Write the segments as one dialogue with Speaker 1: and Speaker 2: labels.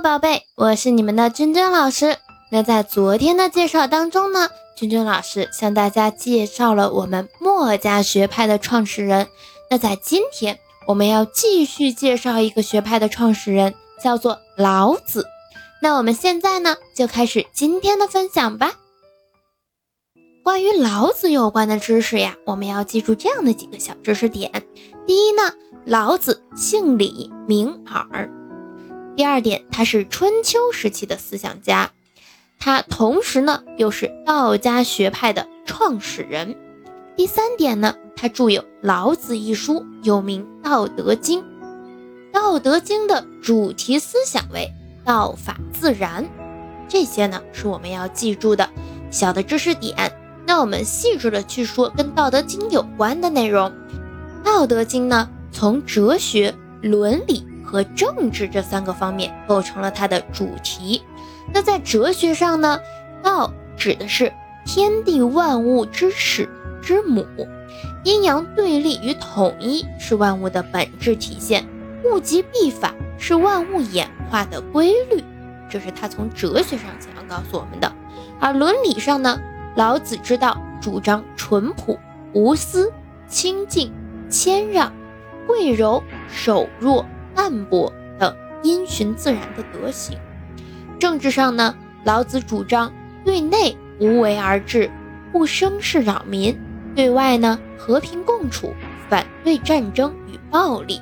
Speaker 1: 宝贝，我是你们的君君老师。那在昨天的介绍当中呢，君君老师向大家介绍了我们墨家学派的创始人。那在今天，我们要继续介绍一个学派的创始人，叫做老子。那我们现在呢，就开始今天的分享吧。关于老子有关的知识呀，我们要记住这样的几个小知识点。第一呢，老子姓李，名耳。第二点，他是春秋时期的思想家，他同时呢又是道家学派的创始人。第三点呢，他著有《老子》一书，又名《道德经》。《道德经》的主题思想为道法自然，这些呢是我们要记住的小的知识点。那我们细致的去说跟《道德经》有关的内容，《道德经》呢从哲学、伦理。和政治这三个方面构成了它的主题。那在哲学上呢，道指的是天地万物之始之母，阴阳对立与统一是万物的本质体现，物极必反是万物演化的规律，这是他从哲学上想要告诉我们的。而伦理上呢，老子之道主张淳朴、无私、清净、谦让、贵柔、守弱。淡泊等因循自然的德行。政治上呢，老子主张对内无为而治，不生事扰民；对外呢，和平共处，反对战争与暴力。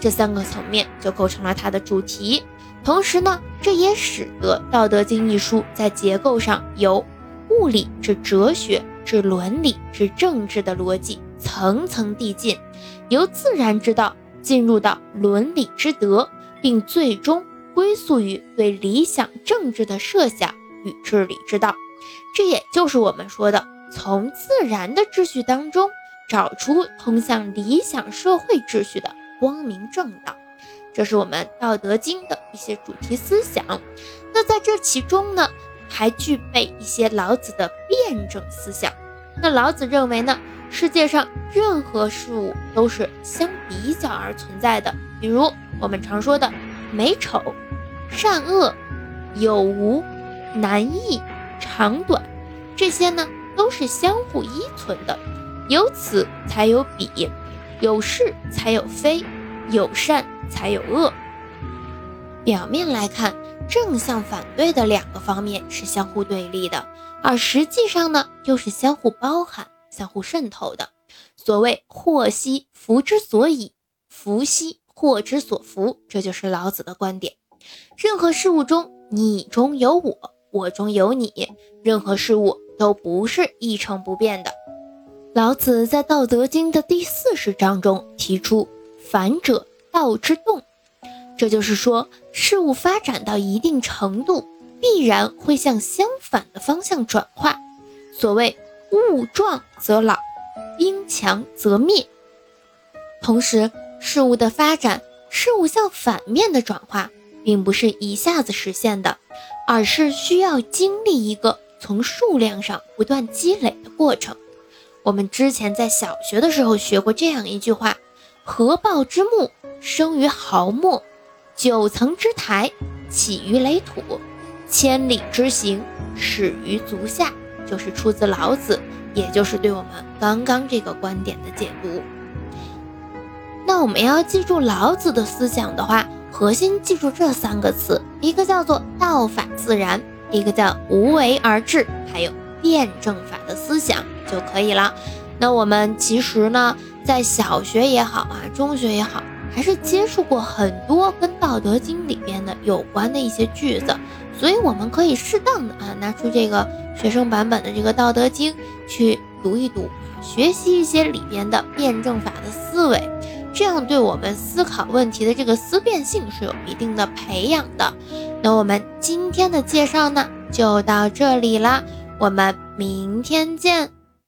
Speaker 1: 这三个层面就构成了它的主题。同时呢，这也使得《道德经》一书在结构上由物理至哲学至伦理至政治的逻辑层层递进，由自然之道。进入到伦理之德，并最终归宿于对理想政治的设想与治理之道。这也就是我们说的从自然的秩序当中找出通向理想社会秩序的光明正道。这是我们《道德经》的一些主题思想。那在这其中呢，还具备一些老子的辩证思想。那老子认为呢？世界上任何事物都是相比较而存在的，比如我们常说的美丑、善恶、有无、难易、长短，这些呢都是相互依存的，有此才有彼，有是才有非，有善才有恶。表面来看，正向反对的两个方面是相互对立的，而实际上呢又是相互包含。相互渗透的，所谓祸兮福之所以，福兮祸之所伏，这就是老子的观点。任何事物中，你中有我，我中有你，任何事物都不是一成不变的。老子在《道德经》的第四十章中提出“反者道之动”，这就是说，事物发展到一定程度，必然会向相反的方向转化。所谓。物壮则老，兵强则灭。同时，事物的发展，事物向反面的转化，并不是一下子实现的，而是需要经历一个从数量上不断积累的过程。我们之前在小学的时候学过这样一句话：“合抱之木，生于毫末；九层之台，起于垒土；千里之行，始于足下。”就是出自老子，也就是对我们刚刚这个观点的解读。那我们要记住老子的思想的话，核心记住这三个词：一个叫做道法自然，一个叫无为而治，还有辩证法的思想就可以了。那我们其实呢，在小学也好啊，中学也好，还是接触过很多跟《道德经》里边的有关的一些句子。所以我们可以适当的啊拿出这个学生版本的这个《道德经》去读一读，学习一些里边的辩证法的思维，这样对我们思考问题的这个思辨性是有一定的培养的。那我们今天的介绍呢就到这里啦，我们明天见。